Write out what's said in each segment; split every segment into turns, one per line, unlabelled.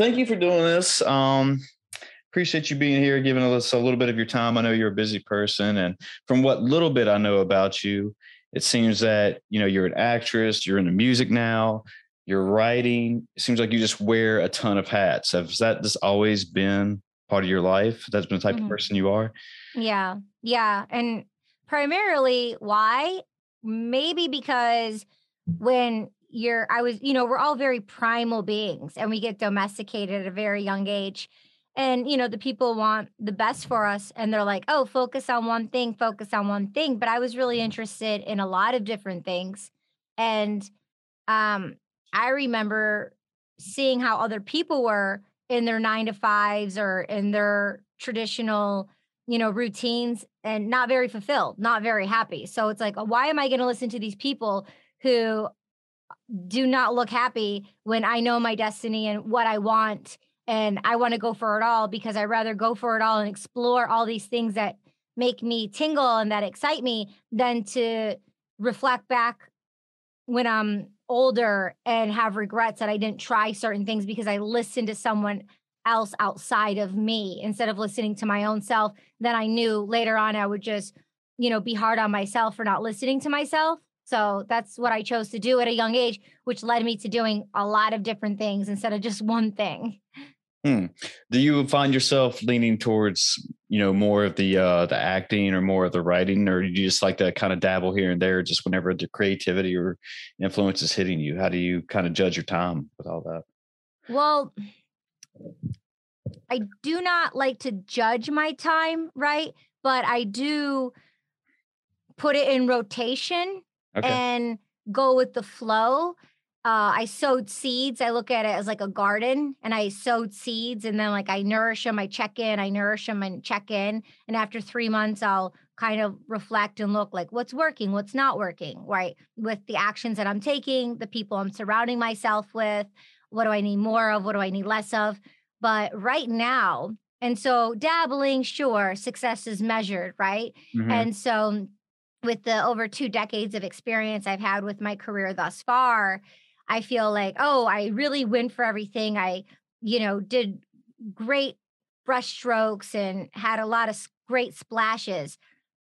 Thank you for doing this. Um, appreciate you being here, giving us a little bit of your time. I know you're a busy person, and from what little bit I know about you, it seems that you know you're an actress. You're into music now. You're writing. It seems like you just wear a ton of hats. Has that just always been part of your life? That's been the type mm-hmm. of person you are.
Yeah, yeah, and primarily why? Maybe because when you're i was you know we're all very primal beings and we get domesticated at a very young age. And you know the people want the best for us and they're like oh focus on one thing focus on one thing. But i was really interested in a lot of different things. And um i remember seeing how other people were in their 9 to 5s or in their traditional you know routines and not very fulfilled not very happy. So it's like why am i going to listen to these people who do not look happy when I know my destiny and what I want and I want to go for it all because I rather go for it all and explore all these things that make me tingle and that excite me than to reflect back when I'm older and have regrets that I didn't try certain things because I listened to someone else outside of me instead of listening to my own self. Then I knew later on I would just, you know, be hard on myself for not listening to myself. So that's what I chose to do at a young age, which led me to doing a lot of different things instead of just one thing.
Hmm. Do you find yourself leaning towards, you know, more of the uh the acting or more of the writing, or do you just like to kind of dabble here and there just whenever the creativity or influence is hitting you? How do you kind of judge your time with all that?
Well, I do not like to judge my time, right? But I do put it in rotation okay. and go with the flow. Uh, I sowed seeds. I look at it as like a garden, and I sowed seeds, and then like I nourish them. I check in, I nourish them, and check in. And after three months, I'll kind of reflect and look like what's working, what's not working, right? With the actions that I'm taking, the people I'm surrounding myself with, what do I need more of? What do I need less of? But right now, and so dabbling, sure, success is measured, right? Mm-hmm. And so with the over two decades of experience I've had with my career thus far, I feel like, oh, I really went for everything. I, you know, did great brush strokes and had a lot of great splashes.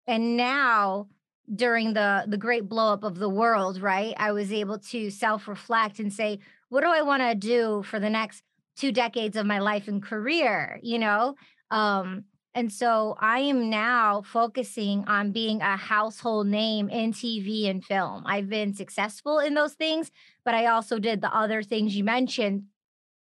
And now during the the great blow up of the world, right? I was able to self-reflect and say, what do I want to do for the next two decades of my life and career, you know? Um and so I am now focusing on being a household name in TV and film. I've been successful in those things, but I also did the other things you mentioned.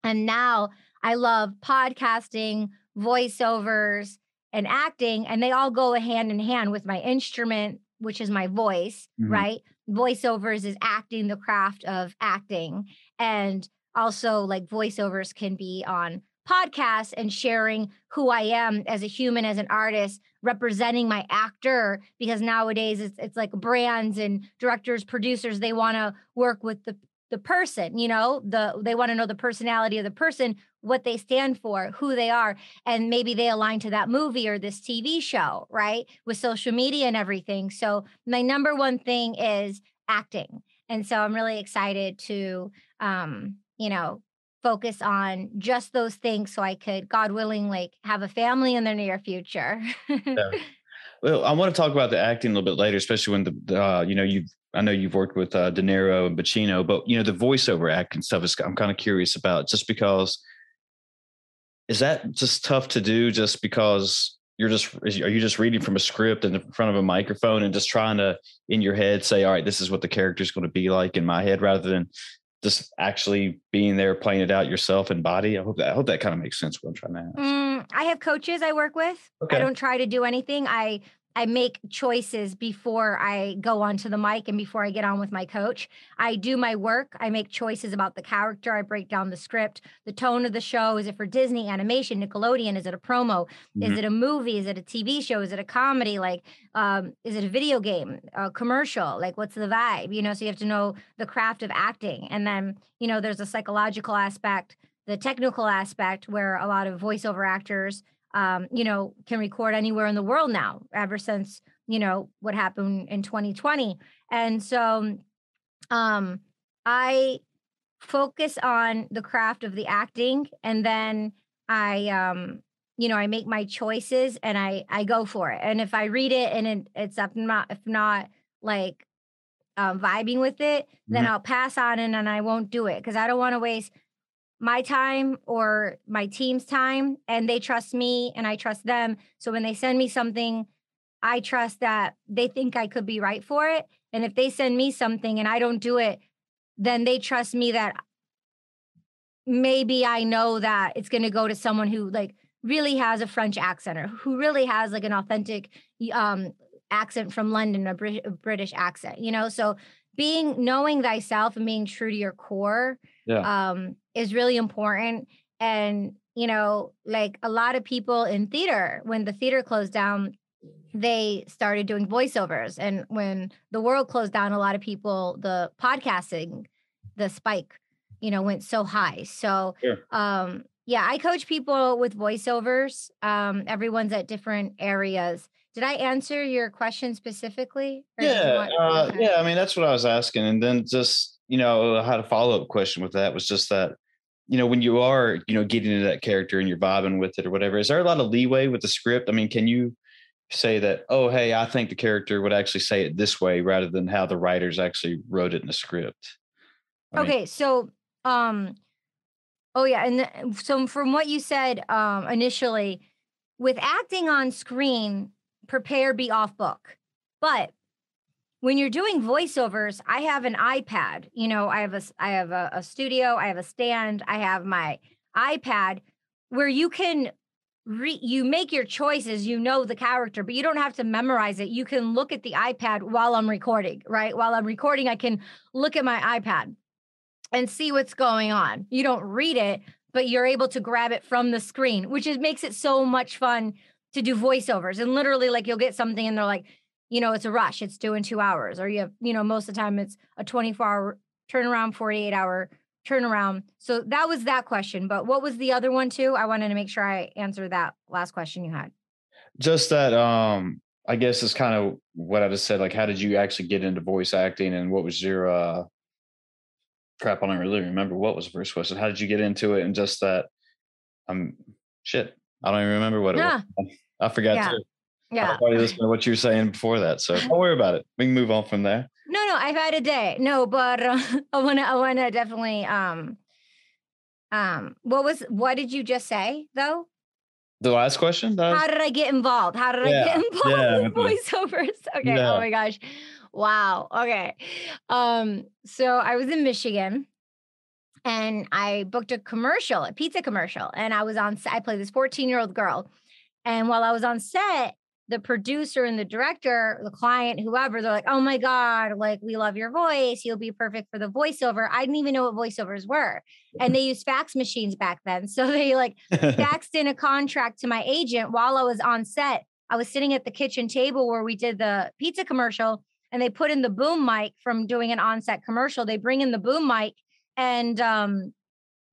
And now I love podcasting, voiceovers, and acting, and they all go hand in hand with my instrument, which is my voice, mm-hmm. right? Voiceovers is acting the craft of acting. And also, like, voiceovers can be on podcast and sharing who I am as a human, as an artist, representing my actor. Because nowadays it's it's like brands and directors, producers, they want to work with the the person, you know, the they want to know the personality of the person, what they stand for, who they are, and maybe they align to that movie or this TV show, right? With social media and everything. So my number one thing is acting. And so I'm really excited to um, you know, focus on just those things so I could, God willing, like have a family in the near future.
yeah. Well, I want to talk about the acting a little bit later, especially when the, uh, you know, you've, I know you've worked with uh, De Niro and Pacino, but you know the voiceover acting stuff is I'm kind of curious about just because is that just tough to do just because you're just are you just reading from a script in front of a microphone and just trying to in your head say all right this is what the character is going to be like in my head rather than just actually being there playing it out yourself in body i hope that i hope that kind of makes sense what i'm trying to ask.
Mm, i have coaches i work with. Okay. i don't try to do anything. I I make choices before I go onto the mic and before I get on with my coach. I do my work. I make choices about the character. I break down the script, the tone of the show. Is it for Disney, animation, Nickelodeon? Is it a promo? Mm-hmm. Is it a movie? Is it a TV show? Is it a comedy? Like, um, is it a video game, a commercial? Like, what's the vibe? You know, so you have to know the craft of acting. And then, you know, there's a psychological aspect, the technical aspect where a lot of voiceover actors um, you know, can record anywhere in the world now, ever since, you know, what happened in 2020. And so um, I focus on the craft of the acting and then I um you know I make my choices and I I go for it and if I read it and it, it's up not if not like um, vibing with it then mm-hmm. I'll pass on it and I won't do it because I don't want to waste my time or my team's time and they trust me and I trust them. So when they send me something, I trust that they think I could be right for it. And if they send me something and I don't do it, then they trust me that maybe I know that it's going to go to someone who like really has a French accent or who really has like an authentic um accent from London, a, Brit- a British accent, you know? So being knowing thyself and being true to your core yeah. um, is really important. And, you know, like a lot of people in theater, when the theater closed down, they started doing voiceovers. And when the world closed down, a lot of people, the podcasting, the spike, you know, went so high. So, um, yeah, I coach people with voiceovers. Um, everyone's at different areas. Did I answer your question specifically?
Yeah, uh, yeah. I mean, that's what I was asking, and then just you know, I had a follow up question with that was just that, you know, when you are, you know, getting into that character and you're vibing with it or whatever, is there a lot of leeway with the script? I mean, can you say that, oh, hey, I think the character would actually say it this way rather than how the writers actually wrote it in the script?
I okay, mean, so um oh yeah, and so from what you said um initially, with acting on screen, prepare be off book. But when you're doing voiceovers, I have an iPad. You know, I have a I have a, a studio, I have a stand, I have my iPad where you can re- you make your choices, you know the character, but you don't have to memorize it. You can look at the iPad while I'm recording, right? While I'm recording, I can look at my iPad and see what's going on. You don't read it, but you're able to grab it from the screen, which is makes it so much fun to do voiceovers. And literally, like you'll get something and they're like, you know, it's a rush, it's due in two hours, or you have, you know, most of the time it's a 24 hour turnaround, 48 hour turnaround. So that was that question. But what was the other one too? I wanted to make sure I answered that last question you had.
Just that um I guess is kind of what I just said. Like, how did you actually get into voice acting and what was your uh crap? I don't really remember what was the first question. How did you get into it? And just that um shit. I don't even remember what it yeah. was. I forgot yeah. too. Yeah. I'll listen to what you were saying before that. So don't worry about it. We can move on from there.
No, no, I've had a day. No, but uh, I wanna I wanna definitely um um what was what did you just say though?
The last question?
Was... How did I get involved? How did yeah. I get involved yeah, voiceovers? Okay. Yeah. Oh my gosh. Wow. Okay. Um, so I was in Michigan and I booked a commercial, a pizza commercial, and I was on I played this 14-year-old girl. And while I was on set, the producer and the director, the client, whoever, they're like, oh my God, like we love your voice. You'll be perfect for the voiceover. I didn't even know what voiceovers were. And they used fax machines back then. So they like faxed in a contract to my agent while I was on set. I was sitting at the kitchen table where we did the pizza commercial and they put in the boom mic from doing an on-set commercial. They bring in the boom mic and um,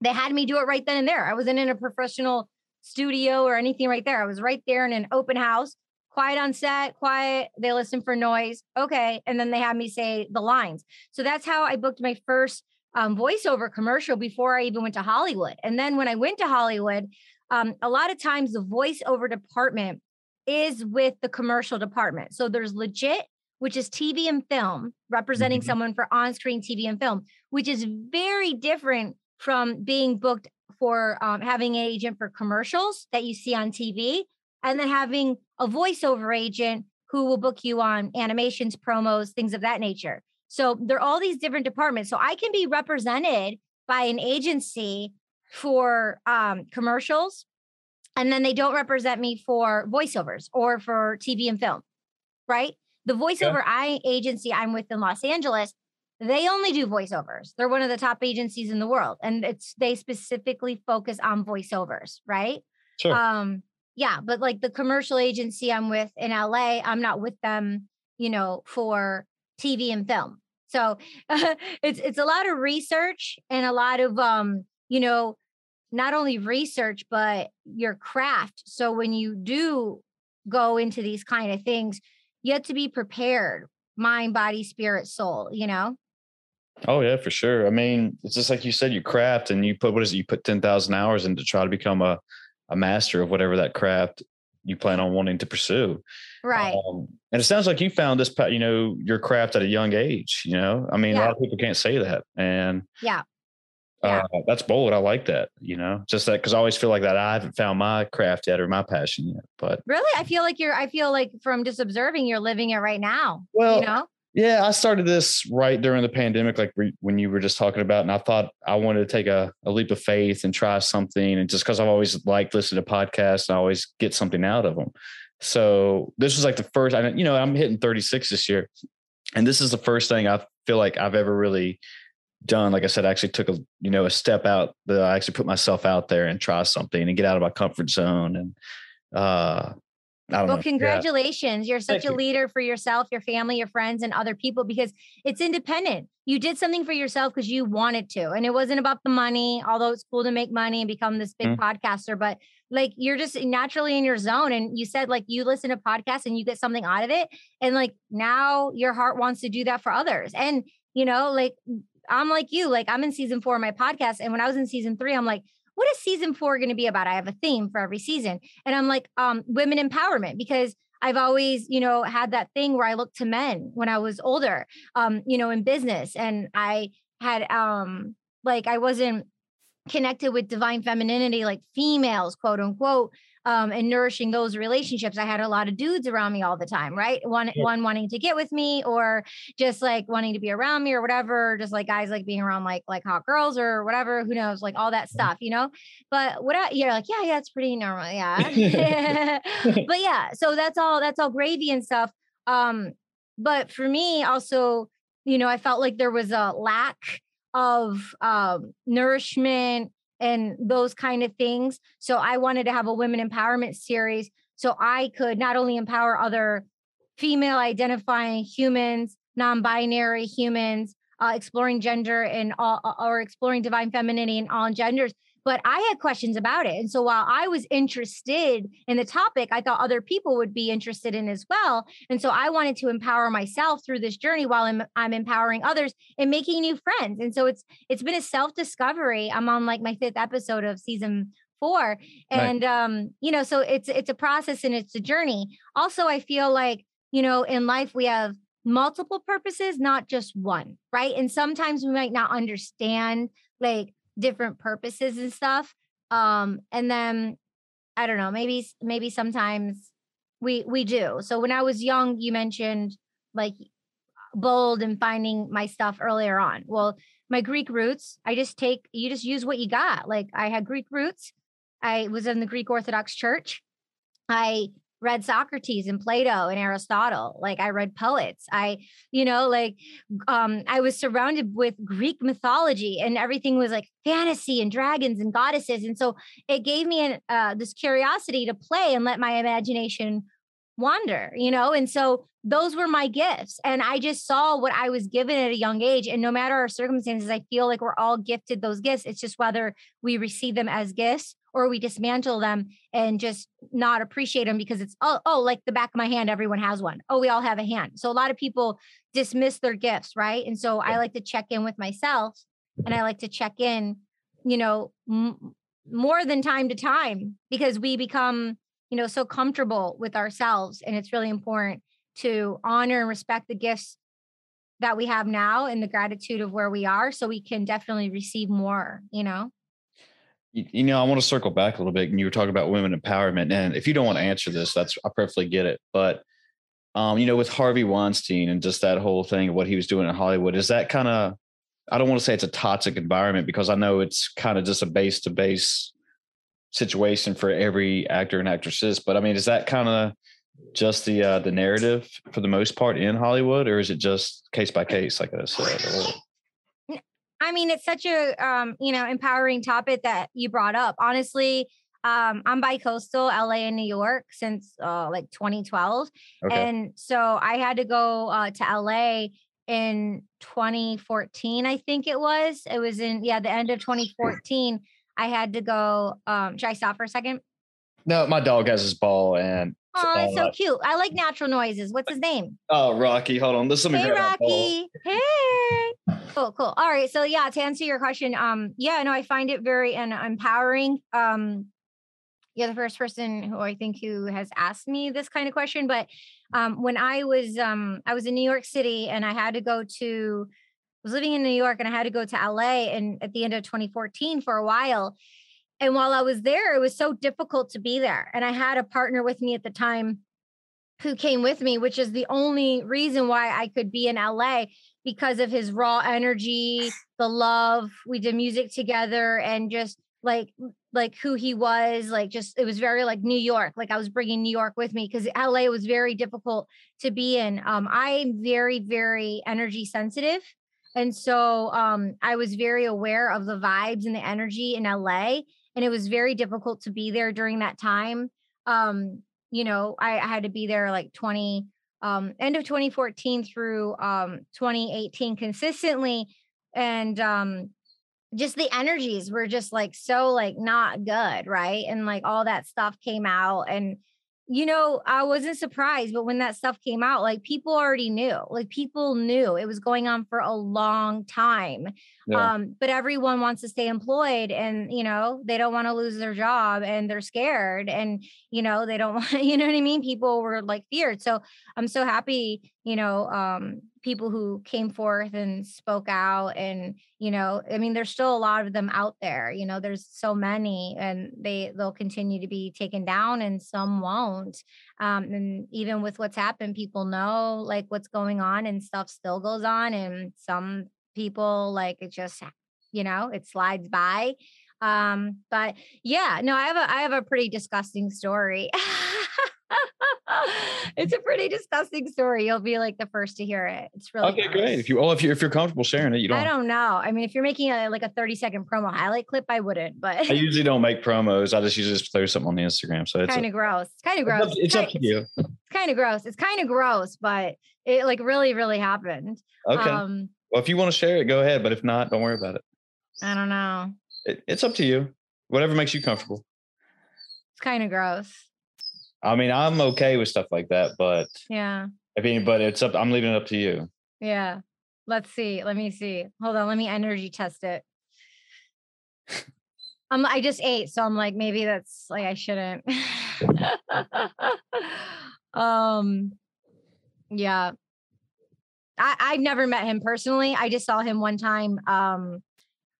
they had me do it right then and there. I wasn't in a professional studio or anything right there. I was right there in an open house quiet on set, quiet. They listen for noise. Okay. And then they have me say the lines. So that's how I booked my first um, voiceover commercial before I even went to Hollywood. And then when I went to Hollywood, um, a lot of times the voiceover department is with the commercial department. So there's legit, which is TV and film, representing mm-hmm. someone for on screen TV and film, which is very different from being booked for um, having an agent for commercials that you see on TV and then having a voiceover agent who will book you on animations, promos, things of that nature. So there are all these different departments. So I can be represented by an agency for um, commercials, and then they don't represent me for voiceovers or for TV and film, right? The voiceover I agency I'm with in Los Angeles, they only do voiceovers. They're one of the top agencies in the world, and it's they specifically focus on voiceovers, right?
Sure.
Um, yeah, but like the commercial agency I'm with in LA, I'm not with them, you know, for TV and film. So uh, it's it's a lot of research and a lot of um, you know, not only research but your craft. So when you do go into these kind of things, you have to be prepared, mind, body, spirit, soul, you know?
Oh yeah, for sure. I mean, it's just like you said, you craft and you put what is it? You put ten thousand hours in to try to become a a master of whatever that craft you plan on wanting to pursue.
Right. Um,
and it sounds like you found this, you know, your craft at a young age. You know, I mean, yeah. a lot of people can't say that, and
yeah,
yeah. Uh, that's bold. I like that. You know, just that because I always feel like that I haven't found my craft yet or my passion yet. But
really, I feel like you're. I feel like from just observing, you're living it right now.
Well,
you know.
Yeah, I started this right during the pandemic, like re- when you were just talking about, and I thought I wanted to take a, a leap of faith and try something. And just because I've always liked listening to podcasts, I always get something out of them. So this was like the first. I, you know, I'm hitting 36 this year, and this is the first thing I feel like I've ever really done. Like I said, I actually took a you know a step out. That I actually put myself out there and try something and get out of my comfort zone and uh
well, know. congratulations. Yeah. You're such Thank a you. leader for yourself, your family, your friends, and other people because it's independent. You did something for yourself because you wanted to. And it wasn't about the money, although it's cool to make money and become this big mm-hmm. podcaster. But like you're just naturally in your zone. And you said like you listen to podcasts and you get something out of it. And like now your heart wants to do that for others. And, you know, like I'm like you, like I'm in season four of my podcast. And when I was in season three, I'm like, what is season four going to be about? I have a theme for every season. And I'm like, um, women empowerment because I've always, you know, had that thing where I looked to men when I was older, um, you know, in business. And I had um like I wasn't connected with divine femininity like females, quote unquote, um, and nourishing those relationships. I had a lot of dudes around me all the time, right? One yeah. one wanting to get with me, or just like wanting to be around me, or whatever. Just like guys like being around like like hot girls or whatever. Who knows? Like all that stuff, you know. But what I, you're like, yeah, yeah, it's pretty normal, yeah. but yeah, so that's all. That's all gravy and stuff. Um, but for me, also, you know, I felt like there was a lack of um, nourishment and those kind of things. So I wanted to have a women empowerment series so I could not only empower other female identifying humans, non binary humans, uh, exploring gender and all, or exploring divine femininity in all genders, but I had questions about it. And so while I was interested in the topic, I thought other people would be interested in as well. And so I wanted to empower myself through this journey while I'm, I'm empowering others and making new friends. And so it's it's been a self-discovery. I'm on like my fifth episode of season four. And right. um, you know, so it's it's a process and it's a journey. Also, I feel like, you know, in life we have multiple purposes, not just one, right? And sometimes we might not understand like different purposes and stuff. Um, and then I don't know, maybe maybe sometimes we we do. So when I was young, you mentioned like bold and finding my stuff earlier on. Well, my Greek roots, I just take you just use what you got. Like I had Greek roots. I was in the Greek Orthodox Church. I read Socrates and Plato and Aristotle. Like I read poets. I, you know, like um, I was surrounded with Greek mythology and everything was like fantasy and dragons and goddesses. And so it gave me an, uh, this curiosity to play and let my imagination wander, you know? And so those were my gifts. And I just saw what I was given at a young age. And no matter our circumstances, I feel like we're all gifted those gifts. It's just whether we receive them as gifts or we dismantle them and just not appreciate them because it's oh, oh like the back of my hand everyone has one oh we all have a hand so a lot of people dismiss their gifts right and so i like to check in with myself and I like to check in, you know, m- more than time to time because we become, you know, so comfortable with ourselves. And it's really important to honor and respect the gifts that we have now and the gratitude of where we are so we can definitely receive more, you know?
You, know, I want to circle back a little bit and you were talking about women empowerment. And if you don't want to answer this, that's I perfectly get it. But um, you know, with Harvey Weinstein and just that whole thing of what he was doing in Hollywood, is that kind of I don't want to say it's a toxic environment because I know it's kind of just a base to base situation for every actor and actresses. But I mean, is that kind of just the uh, the narrative for the most part in Hollywood, or is it just case by case, like I said? Or?
I mean, it's such a um, you know empowering topic that you brought up. Honestly, um, I'm bi-coastal, LA and New York since uh, like 2012, okay. and so I had to go uh, to LA in 2014, I think it was. It was in yeah, the end of 2014. I had to go. Um, should I stop for a second?
No, my dog has his ball and
Oh, it's so cute. I like natural noises. What's his name?
Oh, Rocky. Hold on. This is
Hey, Rocky. Hey. Cool, cool. All right. So yeah, to answer your question, um, yeah, no, I find it very and empowering. Um, you're the first person who I think who has asked me this kind of question. But um, when I was um, I was in New York City and I had to go to I was living in New York and I had to go to LA and at the end of 2014 for a while. And while I was there, it was so difficult to be there. And I had a partner with me at the time who came with me, which is the only reason why I could be in LA because of his raw energy, the love. We did music together and just like like who he was like just it was very like new york like i was bringing new york with me because la was very difficult to be in um i'm very very energy sensitive and so um i was very aware of the vibes and the energy in la and it was very difficult to be there during that time um you know i, I had to be there like 20 um end of 2014 through um 2018 consistently and um just the energies were just like so like not good right? And like all that stuff came out and you know, I wasn't surprised, but when that stuff came out, like people already knew, like people knew it was going on for a long time. Yeah. Um, but everyone wants to stay employed and, you know, they don't want to lose their job and they're scared and, you know, they don't want, you know what I mean? People were like feared. So I'm so happy, you know, um, people who came forth and spoke out and you know i mean there's still a lot of them out there you know there's so many and they they'll continue to be taken down and some won't um, and even with what's happened people know like what's going on and stuff still goes on and some people like it just you know it slides by um but yeah no i have a i have a pretty disgusting story it's a pretty disgusting story. You'll be like the first to hear it. It's really
okay. Gross. Great. If you oh, if you if you're comfortable sharing it, you don't.
I don't know. I mean, if you're making a like a 30 second promo highlight clip, I wouldn't. But
I usually don't make promos. I just usually just throw something on the Instagram. So it's
kind of gross. It's kind of gross.
It's, up, it's up to you.
It's kind of gross. It's kind of gross, but it like really really happened.
Okay. Um, well, if you want to share it, go ahead. But if not, don't worry about it.
I don't know.
It, it's up to you. Whatever makes you comfortable.
It's kind of gross.
I mean, I'm okay with stuff like that, but
yeah.
I mean, but it's up. I'm leaving it up to you.
Yeah. Let's see. Let me see. Hold on. Let me energy test it. Um, I just ate, so I'm like, maybe that's like I shouldn't. um, yeah. I I've never met him personally. I just saw him one time. Um,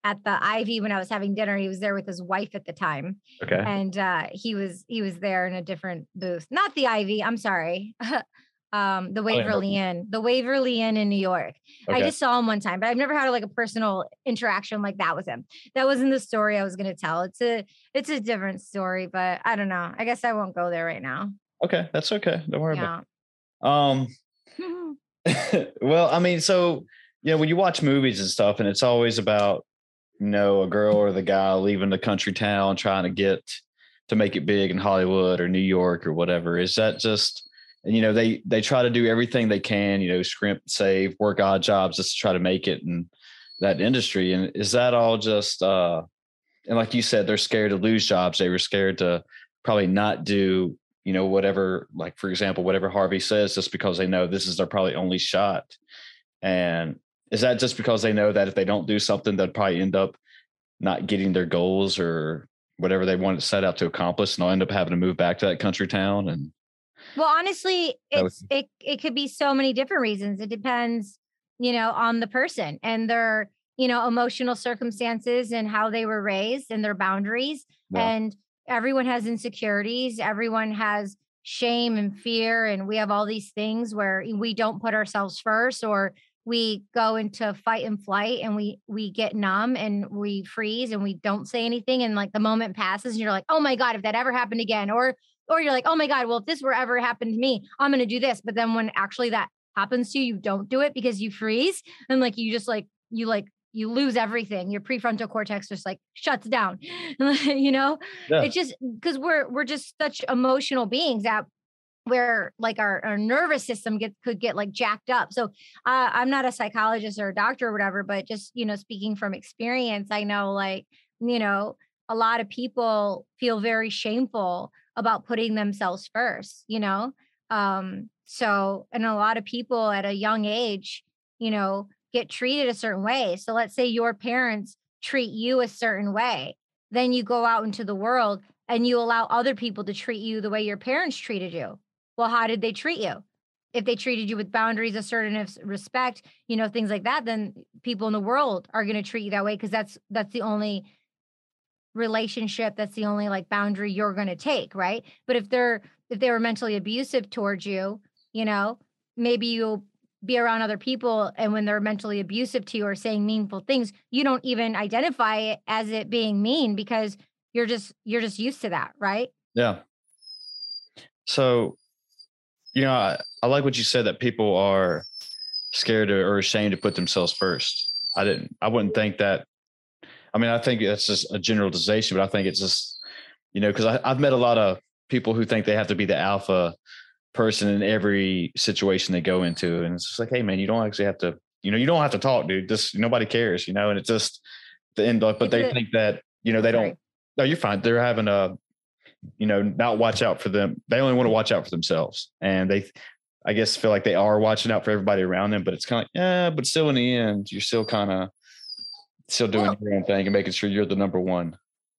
at the Ivy when I was having dinner. He was there with his wife at the time.
Okay.
And uh, he was he was there in a different booth. Not the Ivy, I'm sorry. um, the Waverly Inn, the Waverly Inn in New York. Okay. I just saw him one time, but I've never had like a personal interaction like that with him. That wasn't the story I was going to tell. It's a it's a different story, but I don't know. I guess I won't go there right now.
Okay, that's okay. Don't worry yeah. about it. Um well, I mean, so you know, when you watch movies and stuff, and it's always about you know, a girl or the guy leaving the country town trying to get to make it big in Hollywood or New York or whatever? Is that just and you know they they try to do everything they can, you know, scrimp, save, work odd jobs just to try to make it in that industry. And is that all just uh and like you said, they're scared to lose jobs. They were scared to probably not do, you know, whatever, like for example, whatever Harvey says, just because they know this is their probably only shot. And is that just because they know that if they don't do something, they'll probably end up not getting their goals or whatever they want to set out to accomplish, and they'll end up having to move back to that country town? And
well, honestly, it's it it could be so many different reasons. It depends, you know, on the person and their you know emotional circumstances and how they were raised and their boundaries. Yeah. And everyone has insecurities. Everyone has shame and fear and we have all these things where we don't put ourselves first or we go into fight and flight and we we get numb and we freeze and we don't say anything and like the moment passes and you're like oh my god if that ever happened again or or you're like oh my god well if this were ever happened to me i'm going to do this. But then when actually that happens to you you don't do it because you freeze and like you just like you like you lose everything. Your prefrontal cortex just like shuts down you know? Yeah. it's just because we're we're just such emotional beings that where like our, our nervous system get could get like jacked up. So uh, i'm not a psychologist or a doctor or whatever but just you know speaking from experience i know like you know a lot of people feel very shameful about putting themselves first you know? Um so and a lot of people at a young age you know get treated a certain way. So let's say your parents treat you a certain way then you go out into the world and you allow other people to treat you the way your parents treated you well, how did they treat you? If they treated you with boundaries, assertiveness, respect, you know, things like that, then people in the world are going to treat you that way because that's that's the only relationship that's the only like boundary you're going to take right? But if they're if they were mentally abusive towards you you know maybe you'll be around other people and when they're mentally abusive to you or saying meaningful things you don't even identify it as it being mean because you're just you're just used to that right?
Yeah. So you know, I, I like what you said that people are scared or ashamed to put themselves first. I didn't, I wouldn't think that. I mean, I think that's just a generalization, but I think it's just, you know, because I've met a lot of people who think they have to be the alpha person in every situation they go into. And it's just like, hey, man, you don't actually have to, you know, you don't have to talk, dude. Just nobody cares, you know, and it's just the end, but they think that, you know, they don't, no, you're fine. They're having a, you know, not watch out for them. They only want to watch out for themselves. And they, I guess, feel like they are watching out for everybody around them, but it's kind of like, yeah, but still in the end, you're still kind of still doing well, your own thing and making sure you're the number one.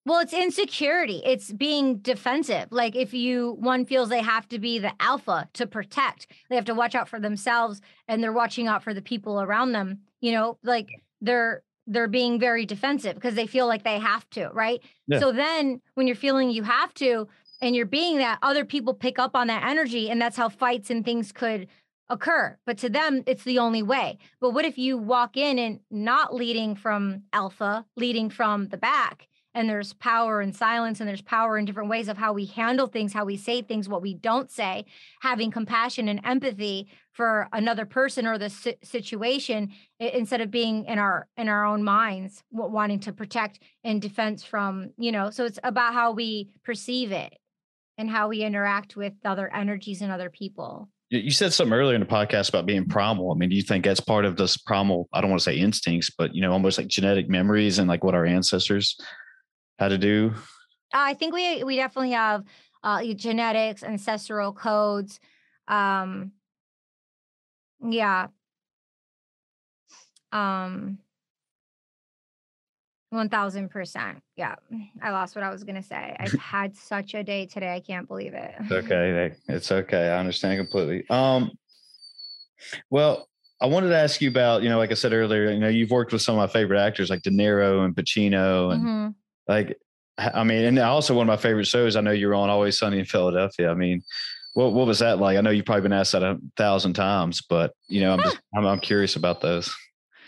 Well, it's insecurity. It's being defensive. Like if you one feels they have to be the alpha to protect, they have to watch out for themselves and they're watching out for the people around them. You know, like they're they're being very defensive because they feel like they have to, right? Yeah. So then when you're feeling you have to and you're being that, other people pick up on that energy and that's how fights and things could occur. But to them, it's the only way. But what if you walk in and not leading from alpha, leading from the back? And there's power in silence and there's power in different ways of how we handle things how we say things what we don't say having compassion and empathy for another person or the situation instead of being in our in our own minds wanting to protect and defense from you know so it's about how we perceive it and how we interact with other energies and other people
you said something earlier in the podcast about being primal. I mean, do you think that's part of this primal? I don't want to say instincts, but you know, almost like genetic memories and like what our ancestors how to do?
I think we we definitely have uh, genetics, ancestral codes. Um, yeah. Um, one thousand percent. Yeah, I lost what I was gonna say. I've had such a day today. I can't believe it.
It's okay. It's okay. I understand completely. Um, well, I wanted to ask you about, you know, like I said earlier, you know, you've worked with some of my favorite actors like De Niro and Pacino and mm-hmm. Like, I mean, and also one of my favorite shows. I know you're on Always Sunny in Philadelphia. I mean, what what was that like? I know you've probably been asked that a thousand times, but you know, I'm just I'm, I'm curious about those.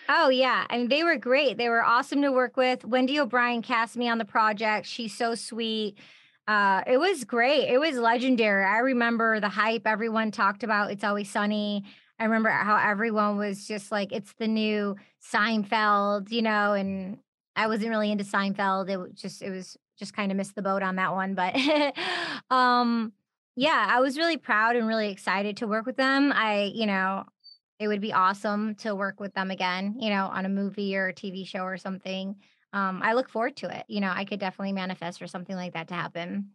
Oh yeah, I mean they were great. They were awesome to work with. Wendy O'Brien cast me on the project. She's so sweet. Uh, it was great. It was legendary. I remember the hype. Everyone talked about It's Always Sunny. I remember how everyone was just like, it's the new Seinfeld, you know, and I wasn't really into Seinfeld. It was just it was just kind of missed the boat on that one, but um yeah, I was really proud and really excited to work with them. I, you know, it would be awesome to work with them again, you know, on a movie or a TV show or something. Um, I look forward to it. You know, I could definitely manifest for something like that to happen.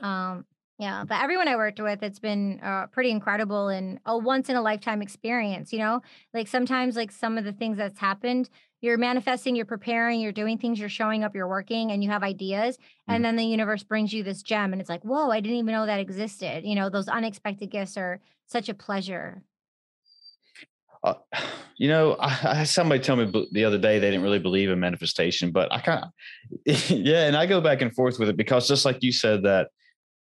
Um, Yeah, but everyone I worked with, it's been uh, pretty incredible and a once in a lifetime experience. You know, like sometimes, like some of the things that's happened, you're manifesting, you're preparing, you're doing things, you're showing up, you're working, and you have ideas, mm-hmm. and then the universe brings you this gem, and it's like, whoa, I didn't even know that existed. You know, those unexpected gifts are such a pleasure.
Uh, you know, I, I, had somebody tell me the other day they didn't really believe in manifestation, but I kind of, yeah, and I go back and forth with it because just like you said that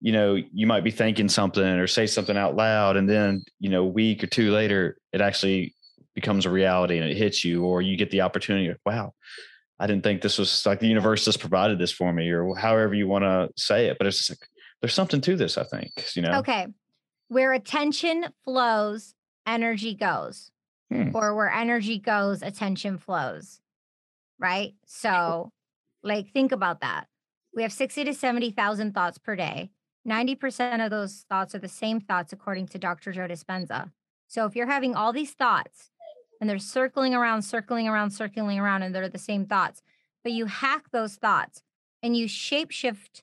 you know, you might be thinking something or say something out loud, and then, you know, a week or two later, it actually becomes a reality and it hits you, or you get the opportunity, wow, I didn't think this was like the universe just provided this for me, or however you want to say it. But it's just like, there's something to this, I think, you know?
Okay. Where attention flows, energy goes. Hmm. Or where energy goes, attention flows. Right. So, like, think about that. We have 60 to 70,000 thoughts per day. 90% of those thoughts are the same thoughts, according to Dr. Joe Dispenza. So if you're having all these thoughts and they're circling around, circling around, circling around, and they're the same thoughts, but you hack those thoughts and you shapeshift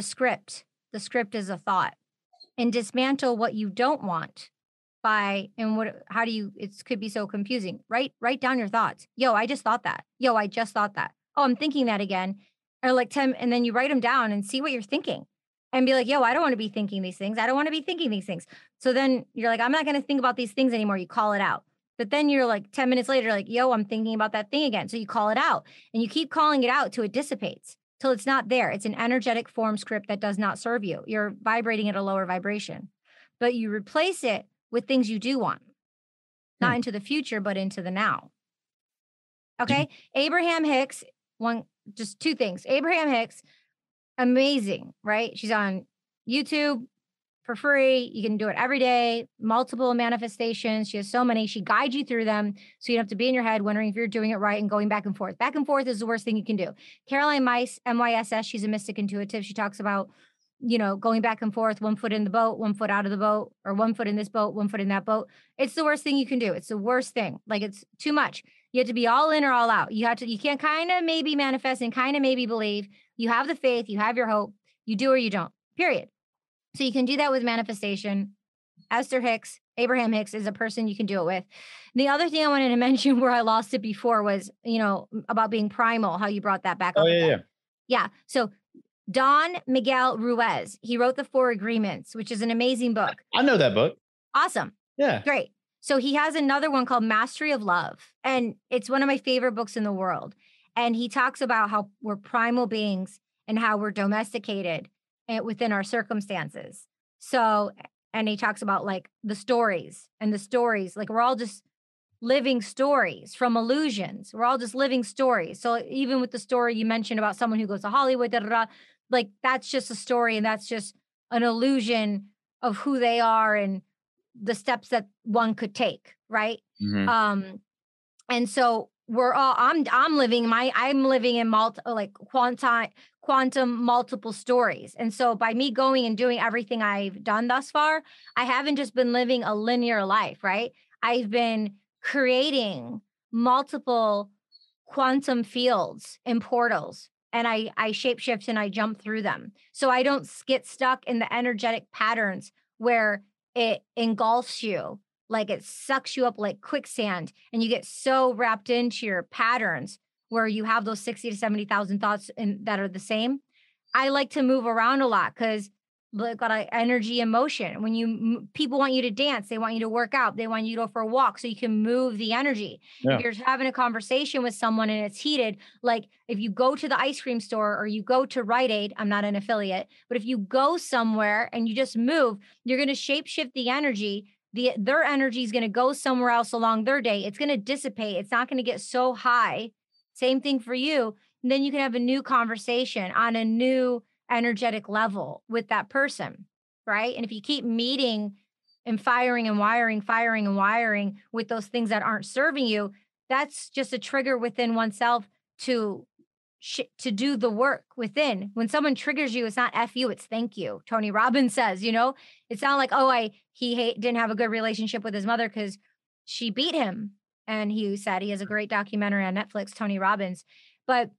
The script. The script is a thought. And dismantle what you don't want by and what how do you it could be so confusing. Write write down your thoughts. Yo, I just thought that. Yo, I just thought that. Oh, I'm thinking that again. Or like 10 and then you write them down and see what you're thinking. And be like, yo, I don't want to be thinking these things. I don't want to be thinking these things. So then you're like, I'm not going to think about these things anymore. You call it out. But then you're like 10 minutes later, like, yo, I'm thinking about that thing again. So you call it out and you keep calling it out till it dissipates till it's not there. It's an energetic form script that does not serve you. You're vibrating at a lower vibration, but you replace it with things you do want, not hmm. into the future, but into the now. Okay. Abraham Hicks, one, just two things. Abraham Hicks, amazing, right? She's on YouTube, for free. You can do it every day, multiple manifestations. She has so many. She guides you through them. So you don't have to be in your head wondering if you're doing it right and going back and forth. Back and forth is the worst thing you can do. Caroline Mice, MYSS, she's a mystic intuitive. She talks about, you know, going back and forth, one foot in the boat, one foot out of the boat, or one foot in this boat, one foot in that boat. It's the worst thing you can do. It's the worst thing. Like it's too much. You have to be all in or all out. You have to, you can't kind of maybe manifest and kind of maybe believe. You have the faith, you have your hope, you do or you don't, period. So you can do that with manifestation. Esther Hicks, Abraham Hicks is a person you can do it with. The other thing I wanted to mention where I lost it before was, you know, about being primal, how you brought that back
oh,
up.
Yeah, yeah.
Yeah. So Don Miguel Ruiz, he wrote The Four Agreements, which is an amazing book.
I know that book.
Awesome.
Yeah.
Great. So he has another one called Mastery of Love, and it's one of my favorite books in the world. And he talks about how we're primal beings and how we're domesticated within our circumstances. So, and he talks about like the stories and the stories, like we're all just living stories from illusions. We're all just living stories. So even with the story you mentioned about someone who goes to Hollywood, da, da, da, like that's just a story and that's just an illusion of who they are and the steps that one could take, right? Mm-hmm. Um, and so we're all I'm I'm living my I'm living in multi like quantum quantum multiple stories. And so by me going and doing everything I've done thus far, I haven't just been living a linear life, right? I've been creating multiple quantum fields and portals and I I shapeshift and I jump through them. So I don't get stuck in the energetic patterns where it engulfs you like it sucks you up like quicksand and you get so wrapped into your patterns where you have those 60 to 70,000 thoughts in, that are the same. I like to move around a lot because got a energy emotion when you people want you to dance they want you to work out they want you to go for a walk so you can move the energy yeah. if you're having a conversation with someone and it's heated like if you go to the ice cream store or you go to Rite Aid I'm not an affiliate but if you go somewhere and you just move you're going to shape shift the energy the their energy is going to go somewhere else along their day it's going to dissipate it's not going to get so high same thing for you and then you can have a new conversation on a new energetic level with that person, right? And if you keep meeting and firing and wiring, firing and wiring with those things that aren't serving you, that's just a trigger within oneself to sh- to do the work within. When someone triggers you, it's not f you, it's thank you. Tony Robbins says, you know, it's not like oh, I he hate, didn't have a good relationship with his mother because she beat him, and he said he has a mm-hmm. great documentary on Netflix, Tony Robbins, but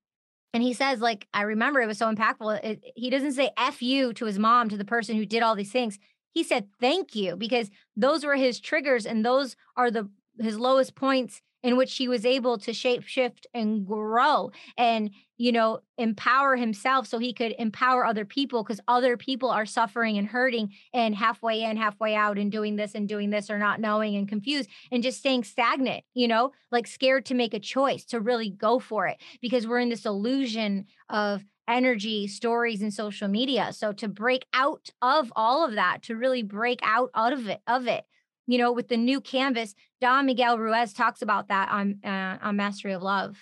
and he says, like, I remember it was so impactful. It, he doesn't say F you to his mom, to the person who did all these things. He said, thank you, because those were his triggers and those are the his lowest points in which he was able to shape shift and grow and you know empower himself so he could empower other people because other people are suffering and hurting and halfway in halfway out and doing this and doing this or not knowing and confused and just staying stagnant you know like scared to make a choice to really go for it because we're in this illusion of energy stories and social media. So to break out of all of that to really break out out of it of it you know, with the new canvas, Don Miguel Ruiz talks about that on uh, on Mastery of Love,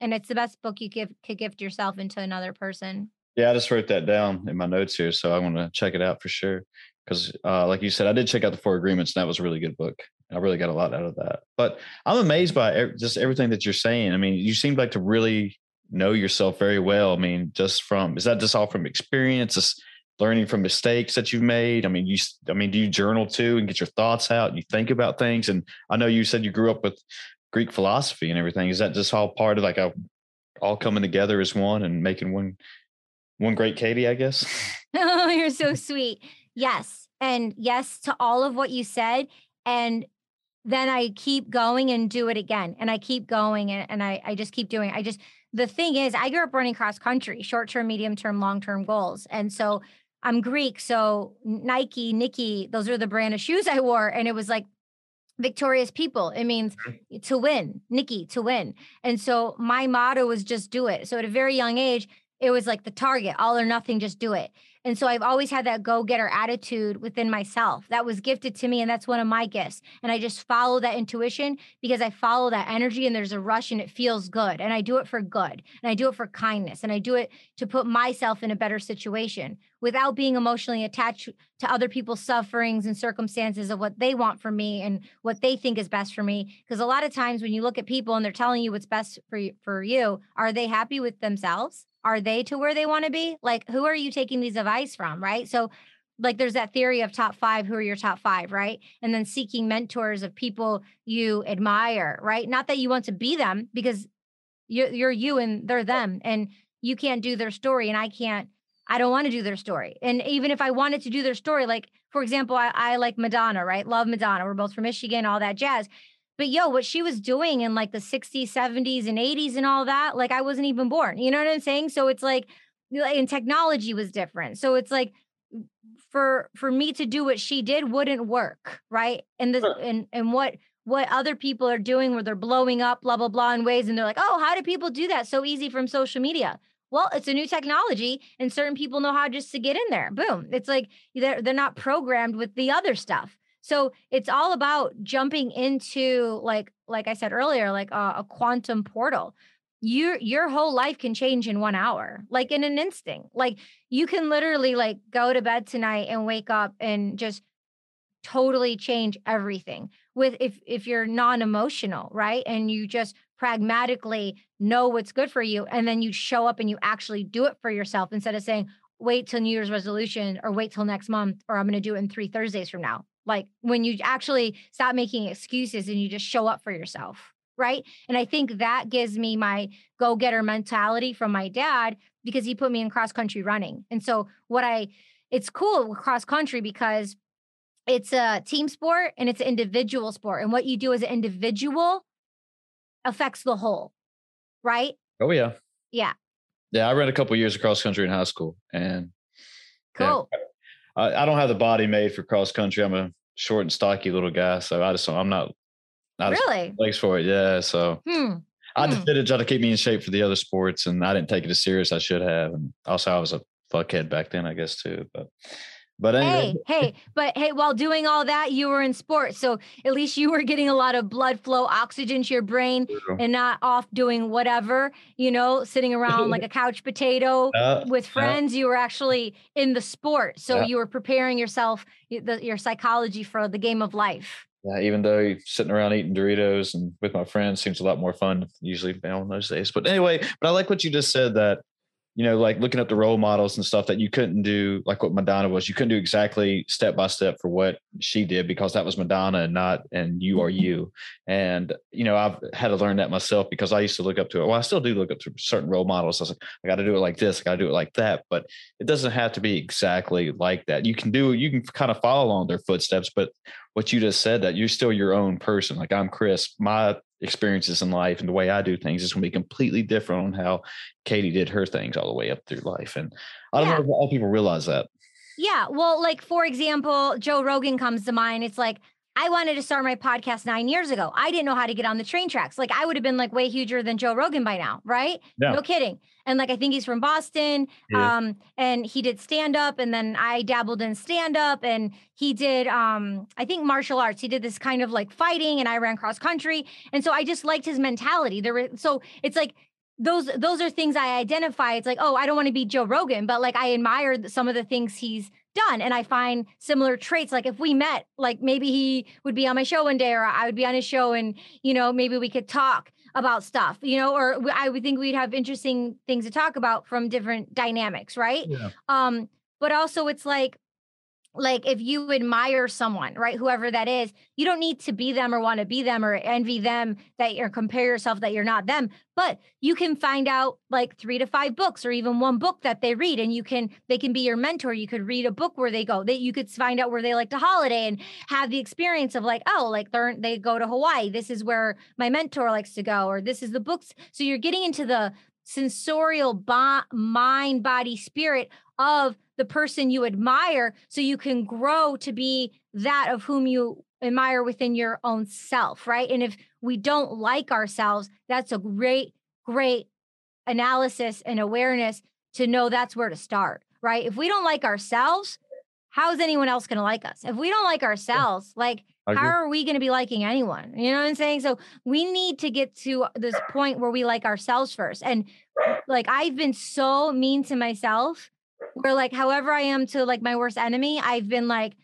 and it's the best book you give could gift yourself into another person.
Yeah, I just wrote that down in my notes here, so I want to check it out for sure. Because, uh, like you said, I did check out the Four Agreements, and that was a really good book. I really got a lot out of that. But I'm amazed by just everything that you're saying. I mean, you seem like to really know yourself very well. I mean, just from is that just all from experience? Just learning from mistakes that you've made? I mean, you, I mean, do you journal too and get your thoughts out and you think about things? And I know you said you grew up with Greek philosophy and everything. Is that just all part of like a, all coming together as one and making one, one great Katie, I guess?
oh, you're so sweet. Yes. And yes to all of what you said. And then I keep going and do it again. And I keep going and, and I, I just keep doing it. I just, the thing is, I grew up running cross country, short term, medium term, long term goals. And so I'm Greek, so Nike, Nikki, those are the brand of shoes I wore. And it was like victorious people. It means mm-hmm. to win, Nikki, to win. And so my motto was just do it. So at a very young age, it was like the target, all or nothing, just do it. And so I've always had that go getter attitude within myself. That was gifted to me, and that's one of my gifts. And I just follow that intuition because I follow that energy, and there's a rush, and it feels good. And I do it for good, and I do it for kindness, and I do it to put myself in a better situation without being emotionally attached to other people's sufferings and circumstances of what they want for me and what they think is best for me. Because a lot of times when you look at people and they're telling you what's best for you, for you, are they happy with themselves? are they to where they want to be? Like, who are you taking these advice from? Right. So, like, there's that theory of top five. Who are your top five? Right. And then seeking mentors of people you admire. Right. Not that you want to be them because you're, you're you and they're them. And you can't do their story. And I can't, I don't want to do their story. And even if I wanted to do their story, like, for example, I, I like Madonna, right? Love Madonna. We're both from Michigan, all that jazz. But yo, what she was doing in like the 60s, 70s, and 80s and all that, like I wasn't even born. You know what I'm saying? So it's like, and technology was different. So it's like for for me to do what she did wouldn't work, right? And the huh. and and what what other people are doing where they're blowing up, blah blah blah, in ways, and they're like, oh, how do people do that so easy from social media? Well, it's a new technology, and certain people know how just to get in there. Boom! It's like they're they're not programmed with the other stuff. So it's all about jumping into like like I said earlier, like a, a quantum portal. Your your whole life can change in one hour, like in an instant. Like you can literally like go to bed tonight and wake up and just totally change everything with if if you're non-emotional right and you just pragmatically know what's good for you and then you show up and you actually do it for yourself instead of saying wait till new year's resolution or wait till next month or i'm going to do it in three thursdays from now like when you actually stop making excuses and you just show up for yourself. Right. And I think that gives me my go getter mentality from my dad because he put me in cross country running. And so, what I, it's cool with cross country because it's a team sport and it's an individual sport. And what you do as an individual affects the whole. Right.
Oh, yeah.
Yeah.
Yeah. I ran a couple years across country in high school and
cool.
Yeah, I, I don't have the body made for cross country. I'm a short and stocky little guy, so I just I'm not.
not really
legs for it, yeah. So
hmm.
I just did it try to keep me in shape for the other sports, and I didn't take it as serious I should have. And also, I was a fuckhead back then, I guess too. But but
anyway. hey, hey, but hey, while doing all that, you were in sports, so at least you were getting a lot of blood flow, oxygen to your brain, and not off doing whatever, you know, sitting around like a couch potato uh, with friends. Uh, you were actually in the sport, so you were preparing yourself, the, your psychology for the game of life.
Yeah, even though sitting around eating Doritos and with my friends seems a lot more fun usually on those days. But anyway, but I like what you just said that you know, like looking up the role models and stuff that you couldn't do, like what Madonna was, you couldn't do exactly step by step for what she did because that was Madonna and not, and you are you. Mm-hmm. And, you know, I've had to learn that myself because I used to look up to it. Well, I still do look up to certain role models. I was like, I got to do it like this, I got to do it like that. But it doesn't have to be exactly like that. You can do, you can kind of follow along their footsteps, but what you just said that you're still your own person. Like I'm Chris, my experiences in life and the way I do things is going to be completely different on how Katie did her things all the way up through life. And I don't yeah. know if all people realize that.
Yeah. Well, like for example, Joe Rogan comes to mind. It's like I wanted to start my podcast nine years ago. I didn't know how to get on the train tracks. Like I would have been like way huger than Joe Rogan by now, right? Yeah. No kidding. And like I think he's from Boston. Yeah. Um, and he did stand up, and then I dabbled in stand up, and he did um, I think martial arts. He did this kind of like fighting, and I ran cross country. And so I just liked his mentality. There were so it's like those those are things I identify. It's like, oh, I don't want to be Joe Rogan, but like I admire some of the things he's done. And I find similar traits. Like if we met, like maybe he would be on my show one day or I would be on his show and, you know, maybe we could talk about stuff, you know, or I would think we'd have interesting things to talk about from different dynamics. Right. Yeah. Um, but also it's like like if you admire someone right whoever that is you don't need to be them or want to be them or envy them that or compare yourself that you're not them but you can find out like three to five books or even one book that they read and you can they can be your mentor. You could read a book where they go that you could find out where they like to holiday and have the experience of like oh like they're they go to hawaii. This is where my mentor likes to go or this is the books. So you're getting into the sensorial bo- mind body spirit of the person you admire so you can grow to be that of whom you admire within your own self, right? And if we don't like ourselves, that's a great, great analysis and awareness to know that's where to start, right? If we don't like ourselves, how is anyone else going to like us? If we don't like ourselves, like, how are we going to be liking anyone? You know what I'm saying? So we need to get to this point where we like ourselves first. And like, I've been so mean to myself where like however I am to like my worst enemy, I've been like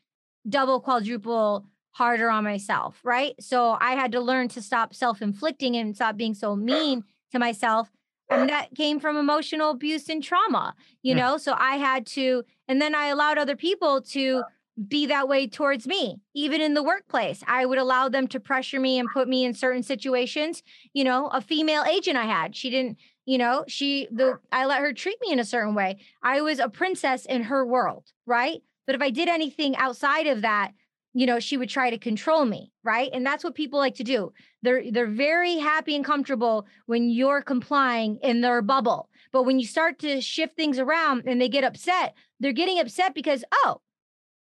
double, quadruple harder on myself, right? So I had to learn to stop self-inflicting and stop being so mean to myself. And that came from emotional abuse and trauma, you know? So I had to, and then I allowed other people to be that way towards me, even in the workplace. I would allow them to pressure me and put me in certain situations. You know, a female agent I had, she didn't, you know she the i let her treat me in a certain way. I was a princess in her world right? But if i did anything outside of that you know she would try to control me right? And that's what people like to do. They're they're very happy and comfortable when you're complying in their bubble. But when you start to shift things around and they get upset they're getting upset because oh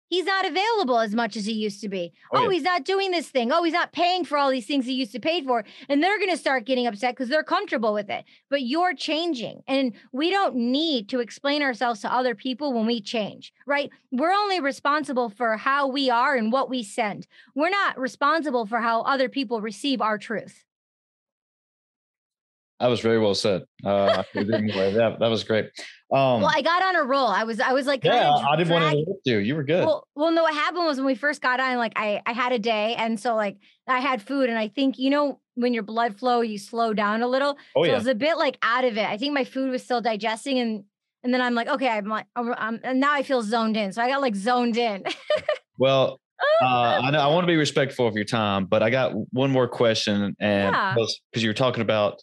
he's not available as much as he used to be. Oh, oh yeah. he's not doing this thing. Oh, he's not paying for all these things he used to pay for. And they're going to start getting upset because they're comfortable with it. But you're changing. And we don't need to explain ourselves to other people when we change, right? We're only responsible for how we are and what we send. We're not responsible for how other people receive our truth.
That was very well said. Uh, that, that was great.
Um, well, I got on a roll. I was, I was like,
yeah, I didn't want to interrupt you. You were good.
Well, well, no, what happened was when we first got on, like I, I had a day, and so like I had food, and I think you know when your blood flow, you slow down a little. Oh so yeah. I was a bit like out of it. I think my food was still digesting, and and then I'm like, okay, I'm like, I'm, and now I feel zoned in. So I got like zoned in.
well, uh, I know I want to be respectful of your time, but I got one more question, and because yeah. you were talking about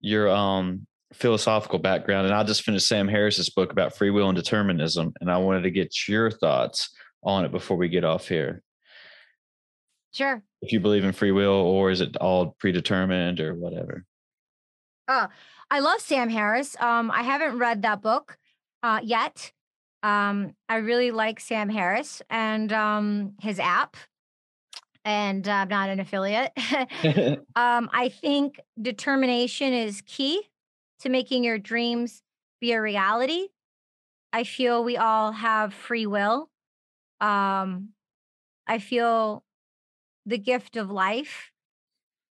your um philosophical background, and I just finished Sam Harris's book about free will and determinism, and I wanted to get your thoughts on it before we get off here.
Sure.
If you believe in free will, or is it all predetermined, or whatever?
Oh, I love Sam Harris. Um, I haven't read that book uh, yet. Um, I really like Sam Harris and um, his app, and uh, I'm not an affiliate. um, I think determination is key to making your dreams be a reality. I feel we all have free will. Um, I feel the gift of life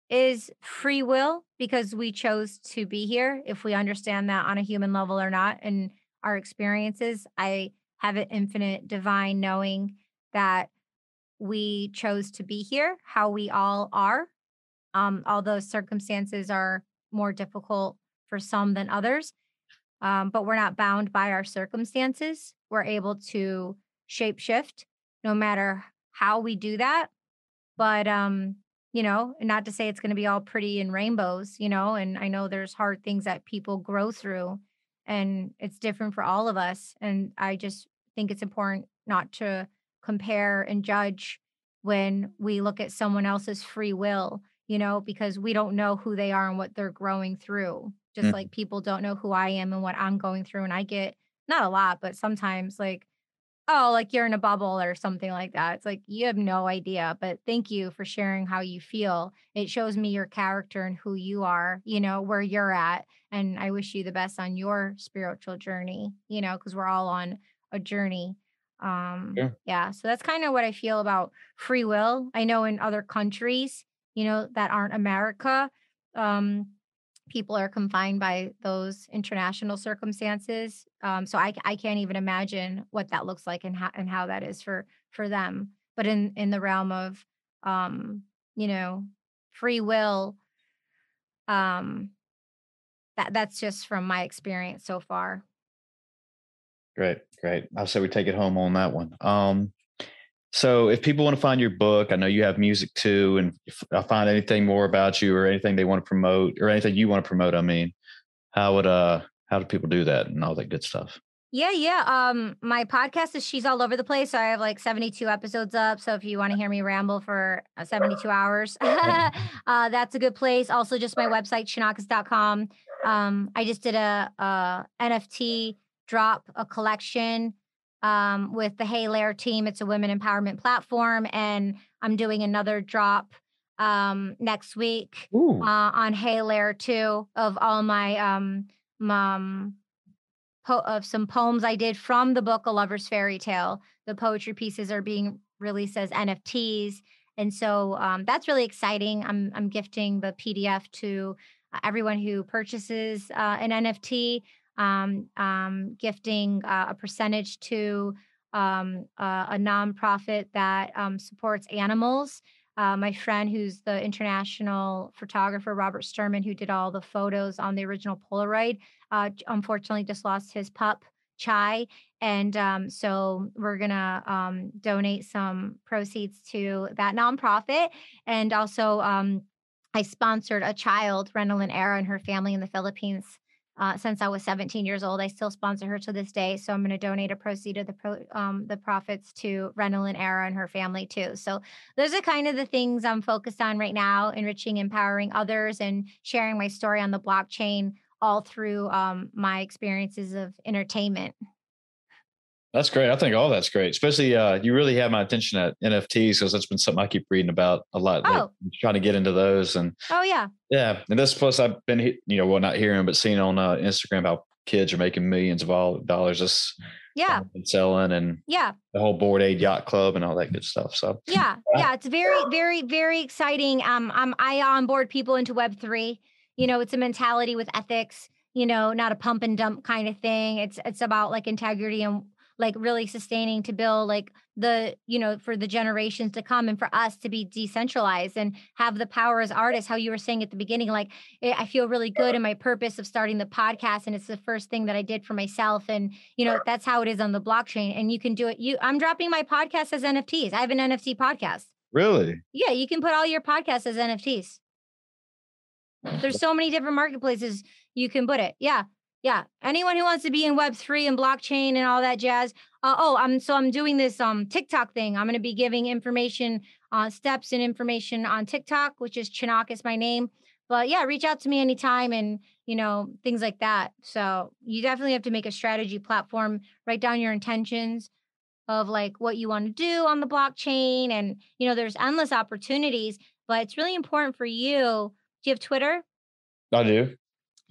is free will because we chose to be here. If we understand that on a human level or not, and our experiences, I have an infinite divine knowing that we chose to be here, how we all are. Um, although circumstances are more difficult for some than others, um, but we're not bound by our circumstances. We're able to shape shift no matter how we do that. But um, you know, not to say it's going to be all pretty and rainbows, you know, and I know there's hard things that people grow through and it's different for all of us. And I just think it's important not to compare and judge when we look at someone else's free will, you know, because we don't know who they are and what they're growing through. Just mm. like people don't know who I am and what I'm going through. And I get not a lot, but sometimes like oh, like you're in a bubble or something like that. It's like you have no idea, but thank you for sharing how you feel. It shows me your character and who you are, you know, where you're at. And I wish you the best on your spiritual journey, you know, because we're all on a journey. Um, yeah. yeah. So that's kind of what I feel about free will. I know in other countries, you know, that aren't America, um, people are confined by those international circumstances. Um, so I, I can't even imagine what that looks like and how and how that is for for them. But in in the realm of um, you know free will, um, that that's just from my experience so far.
Great, great. I say we take it home on that one. Um, so if people want to find your book, I know you have music too, and if I find anything more about you or anything they want to promote or anything you want to promote, I mean, how would uh how do people do that and all that good stuff?
Yeah, yeah. Um, my podcast is She's All Over the Place. So I have like 72 episodes up. So if you want to hear me ramble for uh, 72 hours, uh, that's a good place. Also, just my website, chinakas.com. Um, I just did a, a NFT drop, a collection um, with the Hey Lair team. It's a women empowerment platform, and I'm doing another drop um, next week uh, on Hey Lair too of all my um, um po- of some poems I did from the book A Lover's Fairy Tale. The poetry pieces are being released as NFTs, and so um, that's really exciting. I'm I'm gifting the PDF to uh, everyone who purchases uh, an NFT um, um, gifting uh, a percentage to um, uh, a nonprofit that um, supports animals. Uh, my friend, who's the international photographer, Robert Sturman, who did all the photos on the original Polaroid, uh, unfortunately just lost his pup, Chai. And um, so we're to um, donate some proceeds to that nonprofit. And also, I sponsored a child, Renalyn Era, and her family in the Philippines uh, since I was 17 years old. I still sponsor her to this day. So I'm going to donate a proceed of the pro, um, the profits to Renalyn Era and her family too. So those are kind of the things I'm focused on right now, enriching, empowering others, and sharing my story on the blockchain all through um, my experiences of entertainment.
That's great. I think all that's great. Especially, uh, you really have my attention at NFTs because that's been something I keep reading about a lot. Oh. Like, trying to get into those and
oh yeah,
yeah. And this plus I've been you know well not hearing but seeing on uh, Instagram how kids are making millions of all dollars just
yeah and
selling and
yeah
the whole Bored Ape Yacht Club and all that good stuff. So
yeah, yeah, it's very very very exciting. Um, I'm I onboard people into Web three. You know, it's a mentality with ethics you know not a pump and dump kind of thing it's it's about like integrity and like really sustaining to build like the you know for the generations to come and for us to be decentralized and have the power as artists how you were saying at the beginning like eh, i feel really good in my purpose of starting the podcast and it's the first thing that i did for myself and you know that's how it is on the blockchain and you can do it you i'm dropping my podcast as nfts i have an nft podcast.
Really?
Yeah you can put all your podcasts as nfts there's so many different marketplaces you can put it yeah yeah anyone who wants to be in web 3 and blockchain and all that jazz uh, oh i'm so i'm doing this um tiktok thing i'm going to be giving information uh, steps and information on tiktok which is chinak is my name but yeah reach out to me anytime and you know, things like that. So you definitely have to make a strategy platform, write down your intentions of like what you want to do on the blockchain. And, you know, there's endless opportunities, but it's really important for you. Do you have Twitter?
I do.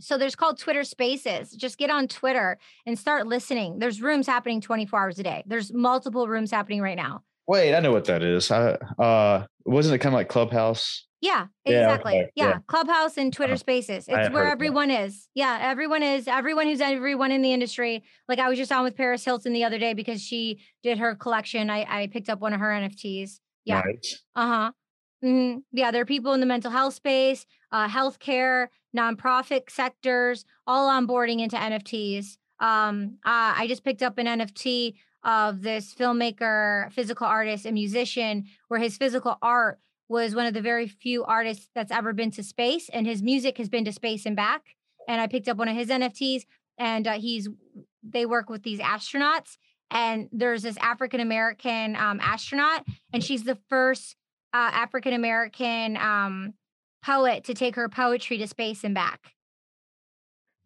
So there's called Twitter Spaces. Just get on Twitter and start listening. There's rooms happening 24 hours a day. There's multiple rooms happening right now.
Wait, I know what that is. I, uh, wasn't it kind of like Clubhouse?
Yeah, exactly. Yeah, okay. yeah. yeah. Clubhouse and Twitter uh, Spaces. It's where everyone that. is. Yeah, everyone is. Everyone who's everyone in the industry. Like I was just on with Paris Hilton the other day because she did her collection. I I picked up one of her NFTs. Yeah. Right. Uh huh. Mm-hmm. Yeah, there are people in the mental health space, uh, healthcare, nonprofit sectors, all onboarding into NFTs. Um, uh, I just picked up an NFT of this filmmaker, physical artist, and musician, where his physical art was one of the very few artists that's ever been to space, and his music has been to space and back. And I picked up one of his NFTs, and uh, he's they work with these astronauts, and there's this African American um, astronaut, and she's the first uh, African American um, poet to take her poetry to space and back.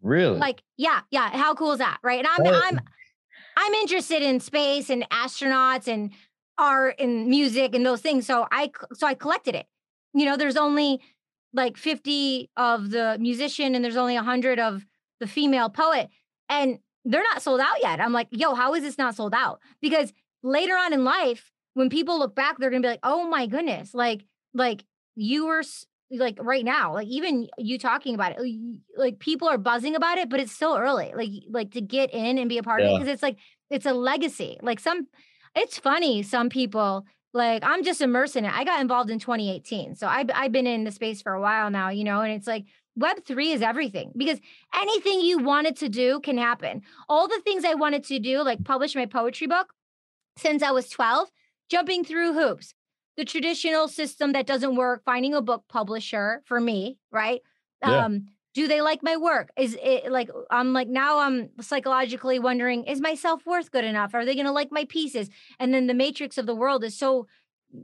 Really?
Like, yeah, yeah. How cool is that, right? And I'm, I'm, I'm interested in space and astronauts and art and music and those things. So I, so I collected it. You know, there's only like 50 of the musician and there's only 100 of the female poet, and they're not sold out yet. I'm like, yo, how is this not sold out? Because later on in life, when people look back, they're gonna be like, oh my goodness, like, like you were like right now, like even you talking about it, like people are buzzing about it, but it's still early. Like, like to get in and be a part yeah. of it because it's like it's a legacy. Like some, it's funny. Some people like I'm just immersed in it. I got involved in 2018, so I've I've been in the space for a while now, you know, and it's like Web three is everything because anything you wanted to do can happen. All the things I wanted to do, like publish my poetry book, since I was 12 jumping through hoops. The traditional system that doesn't work, finding a book publisher for me, right? Yeah. Um, do they like my work? Is it like I'm like now I'm psychologically wondering, is my self-worth good enough? Are they gonna like my pieces? And then the matrix of the world is so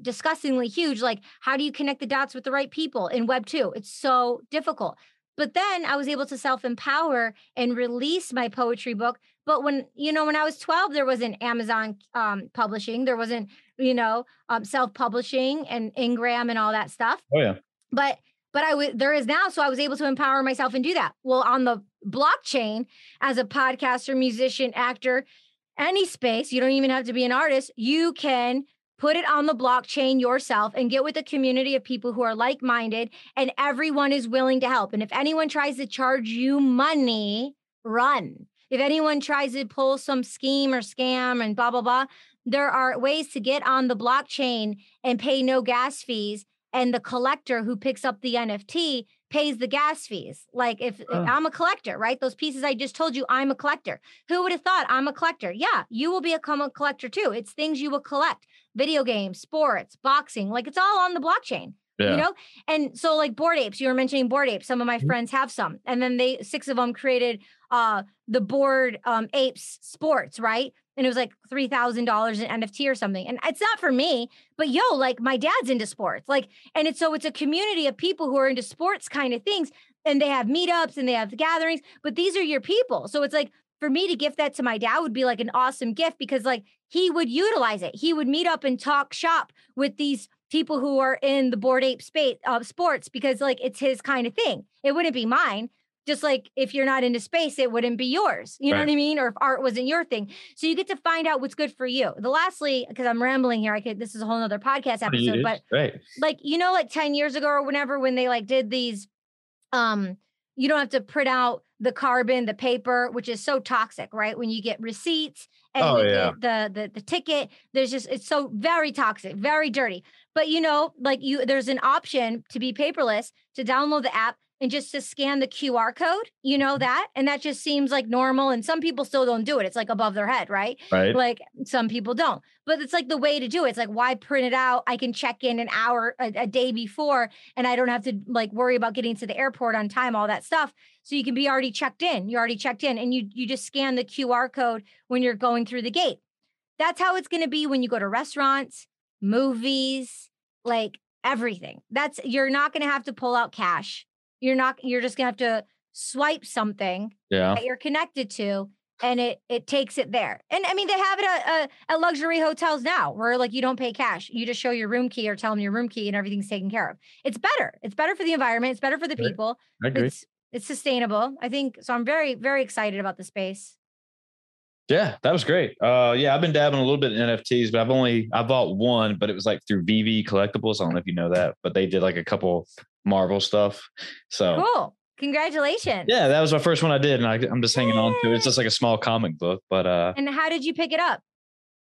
disgustingly huge. Like, how do you connect the dots with the right people in Web 2? It's so difficult. But then I was able to self empower and release my poetry book. But when, you know, when I was 12, there wasn't Amazon um, publishing, there wasn't, you know, um, self publishing and Ingram and all that stuff.
Oh, yeah.
But, but I was there is now. So I was able to empower myself and do that. Well, on the blockchain, as a podcaster, musician, actor, any space, you don't even have to be an artist, you can put it on the blockchain yourself and get with a community of people who are like minded and everyone is willing to help. And if anyone tries to charge you money, run. If anyone tries to pull some scheme or scam and blah, blah, blah, there are ways to get on the blockchain and pay no gas fees. And the collector who picks up the NFT pays the gas fees. Like if, oh. I'm a collector, right? Those pieces I just told you, I'm a collector. Who would have thought I'm a collector? Yeah, you will become a collector too. It's things you will collect video games, sports, boxing, like it's all on the blockchain. Yeah. You know, and so like Bored Apes, you were mentioning Bored Apes. Some of my mm-hmm. friends have some, and then they six of them created uh the Bored um, Apes Sports, right? And it was like three thousand dollars in NFT or something. And it's not for me, but yo, like my dad's into sports, like, and it's so it's a community of people who are into sports kind of things, and they have meetups and they have gatherings. But these are your people, so it's like for me to gift that to my dad would be like an awesome gift because like he would utilize it. He would meet up and talk shop with these people who are in the Bored Ape space of uh, sports because like it's his kind of thing. It wouldn't be mine. Just like if you're not into space, it wouldn't be yours. You know what I mean? Or if art wasn't your thing. So you get to find out what's good for you. The lastly, because I'm rambling here, I could this is a whole other podcast episode, but
right.
like you know, like 10 years ago or whenever when they like did these um you don't have to print out the carbon, the paper, which is so toxic, right? When you get receipts and oh, yeah. the, the the ticket, there's just it's so very toxic, very dirty. But you know, like you there's an option to be paperless to download the app and just to scan the QR code, you know mm-hmm. that? And that just seems like normal. And some people still don't do it. It's like above their head, right?
Right.
Like some people don't. But it's like the way to do it. It's like, why print it out? I can check in an hour, a, a day before, and I don't have to like worry about getting to the airport on time, all that stuff. So you can be already checked in. You're already checked in and you you just scan the QR code when you're going through the gate. That's how it's going to be when you go to restaurants, movies, like everything. That's you're not going to have to pull out cash you're not you're just gonna have to swipe something
yeah.
that you're connected to and it it takes it there. And I mean, they have it at, at, at, luxury hotels now, where like you don't pay cash, you just show your room key or tell them your room key, and everything's taken care of. It's better. It's better for the environment. It's better for the people.
I agree.
It's it's sustainable. I think so. I'm very very excited about the space.
Yeah, that was great. Uh, yeah, I've been dabbling a little bit in NFTs, but I've only I bought one, but it was like through VeVe Collectibles. I don't know if you know that, but they did like a couple Marvel stuff. So
cool. Congratulations.
Yeah, that was my first one I did, and I, am just hanging Yay. on to it. It's just like a small comic book, but uh.
And how did you pick it up?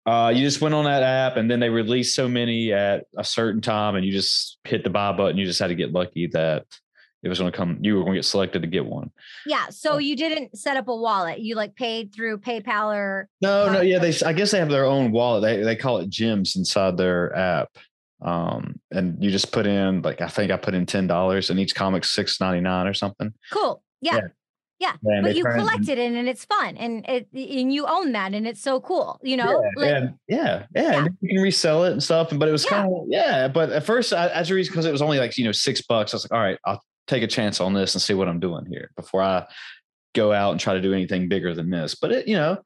Uh, you just went on that app, and then they released so many at a certain time, and you just hit the buy button. You just had to get lucky that it was going to come. You were going to get selected to get one.
Yeah. So you didn't set up a wallet. You like paid through PayPal or.
No, no. Yeah, they. I guess they have their own wallet. They they call it gems inside their app um and you just put in like i think i put in ten dollars and each comic's six ninety nine or something
cool yeah yeah, yeah. but you collected it and it's fun and it and you own that and it's so cool you know
yeah like, and yeah, yeah, yeah. And you can resell it and stuff but it was kind of yeah but at first I, as a reason because it was only like you know six bucks i was like all right i'll take a chance on this and see what i'm doing here before i go out and try to do anything bigger than this but it you know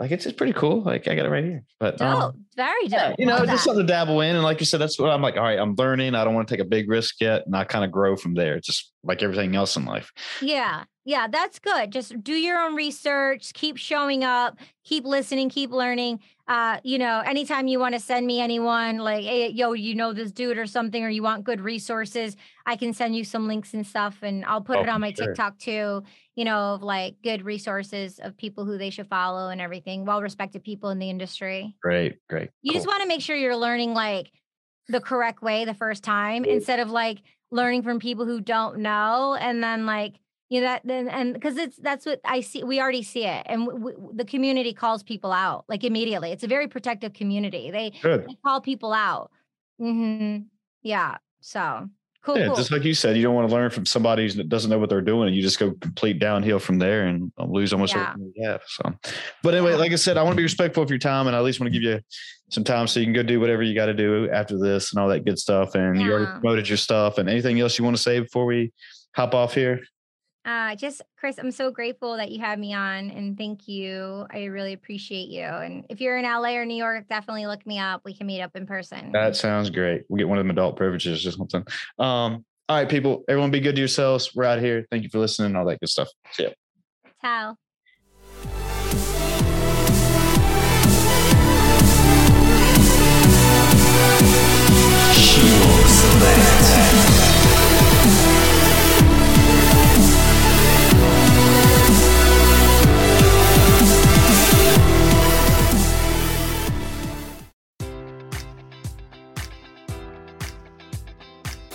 like it's just pretty cool. Like I got it right here. But
um, very. Yeah,
you know, just something to dabble in. And like you said, that's what I'm like. All right, I'm learning. I don't want to take a big risk yet, and I kind of grow from there. Just like everything else in life.
Yeah, yeah, that's good. Just do your own research. Keep showing up. Keep listening. Keep learning. Uh, you know, anytime you want to send me anyone, like, hey, yo, you know this dude or something, or you want good resources, I can send you some links and stuff, and I'll put oh, it on my sure. TikTok too you know, of like good resources of people who they should follow and everything, well respected people in the industry.
Great, great.
You cool. just want to make sure you're learning like the correct way the first time instead of like learning from people who don't know and then like you know that then and because it's that's what I see we already see it and w- w- the community calls people out like immediately. It's a very protective community. They, they call people out. Mm-hmm. Yeah. So Cool,
yeah,
cool.
just like you said, you don't want to learn from somebody that doesn't know what they're doing, and you just go complete downhill from there and lose almost yeah. everything you have. So, but anyway, like I said, I want to be respectful of your time, and I at least want to give you some time so you can go do whatever you got to do after this and all that good stuff. And yeah. you already promoted your stuff, and anything else you want to say before we hop off here?
Uh, just Chris, I'm so grateful that you had me on and thank you. I really appreciate you. And if you're in LA or New York, definitely look me up. We can meet up in person.
That sounds great. We'll get one of them adult privileges or something. Um, all right, people, everyone be good to yourselves. We're out here. Thank you for listening and all that good stuff. See ya.
Ciao. She looks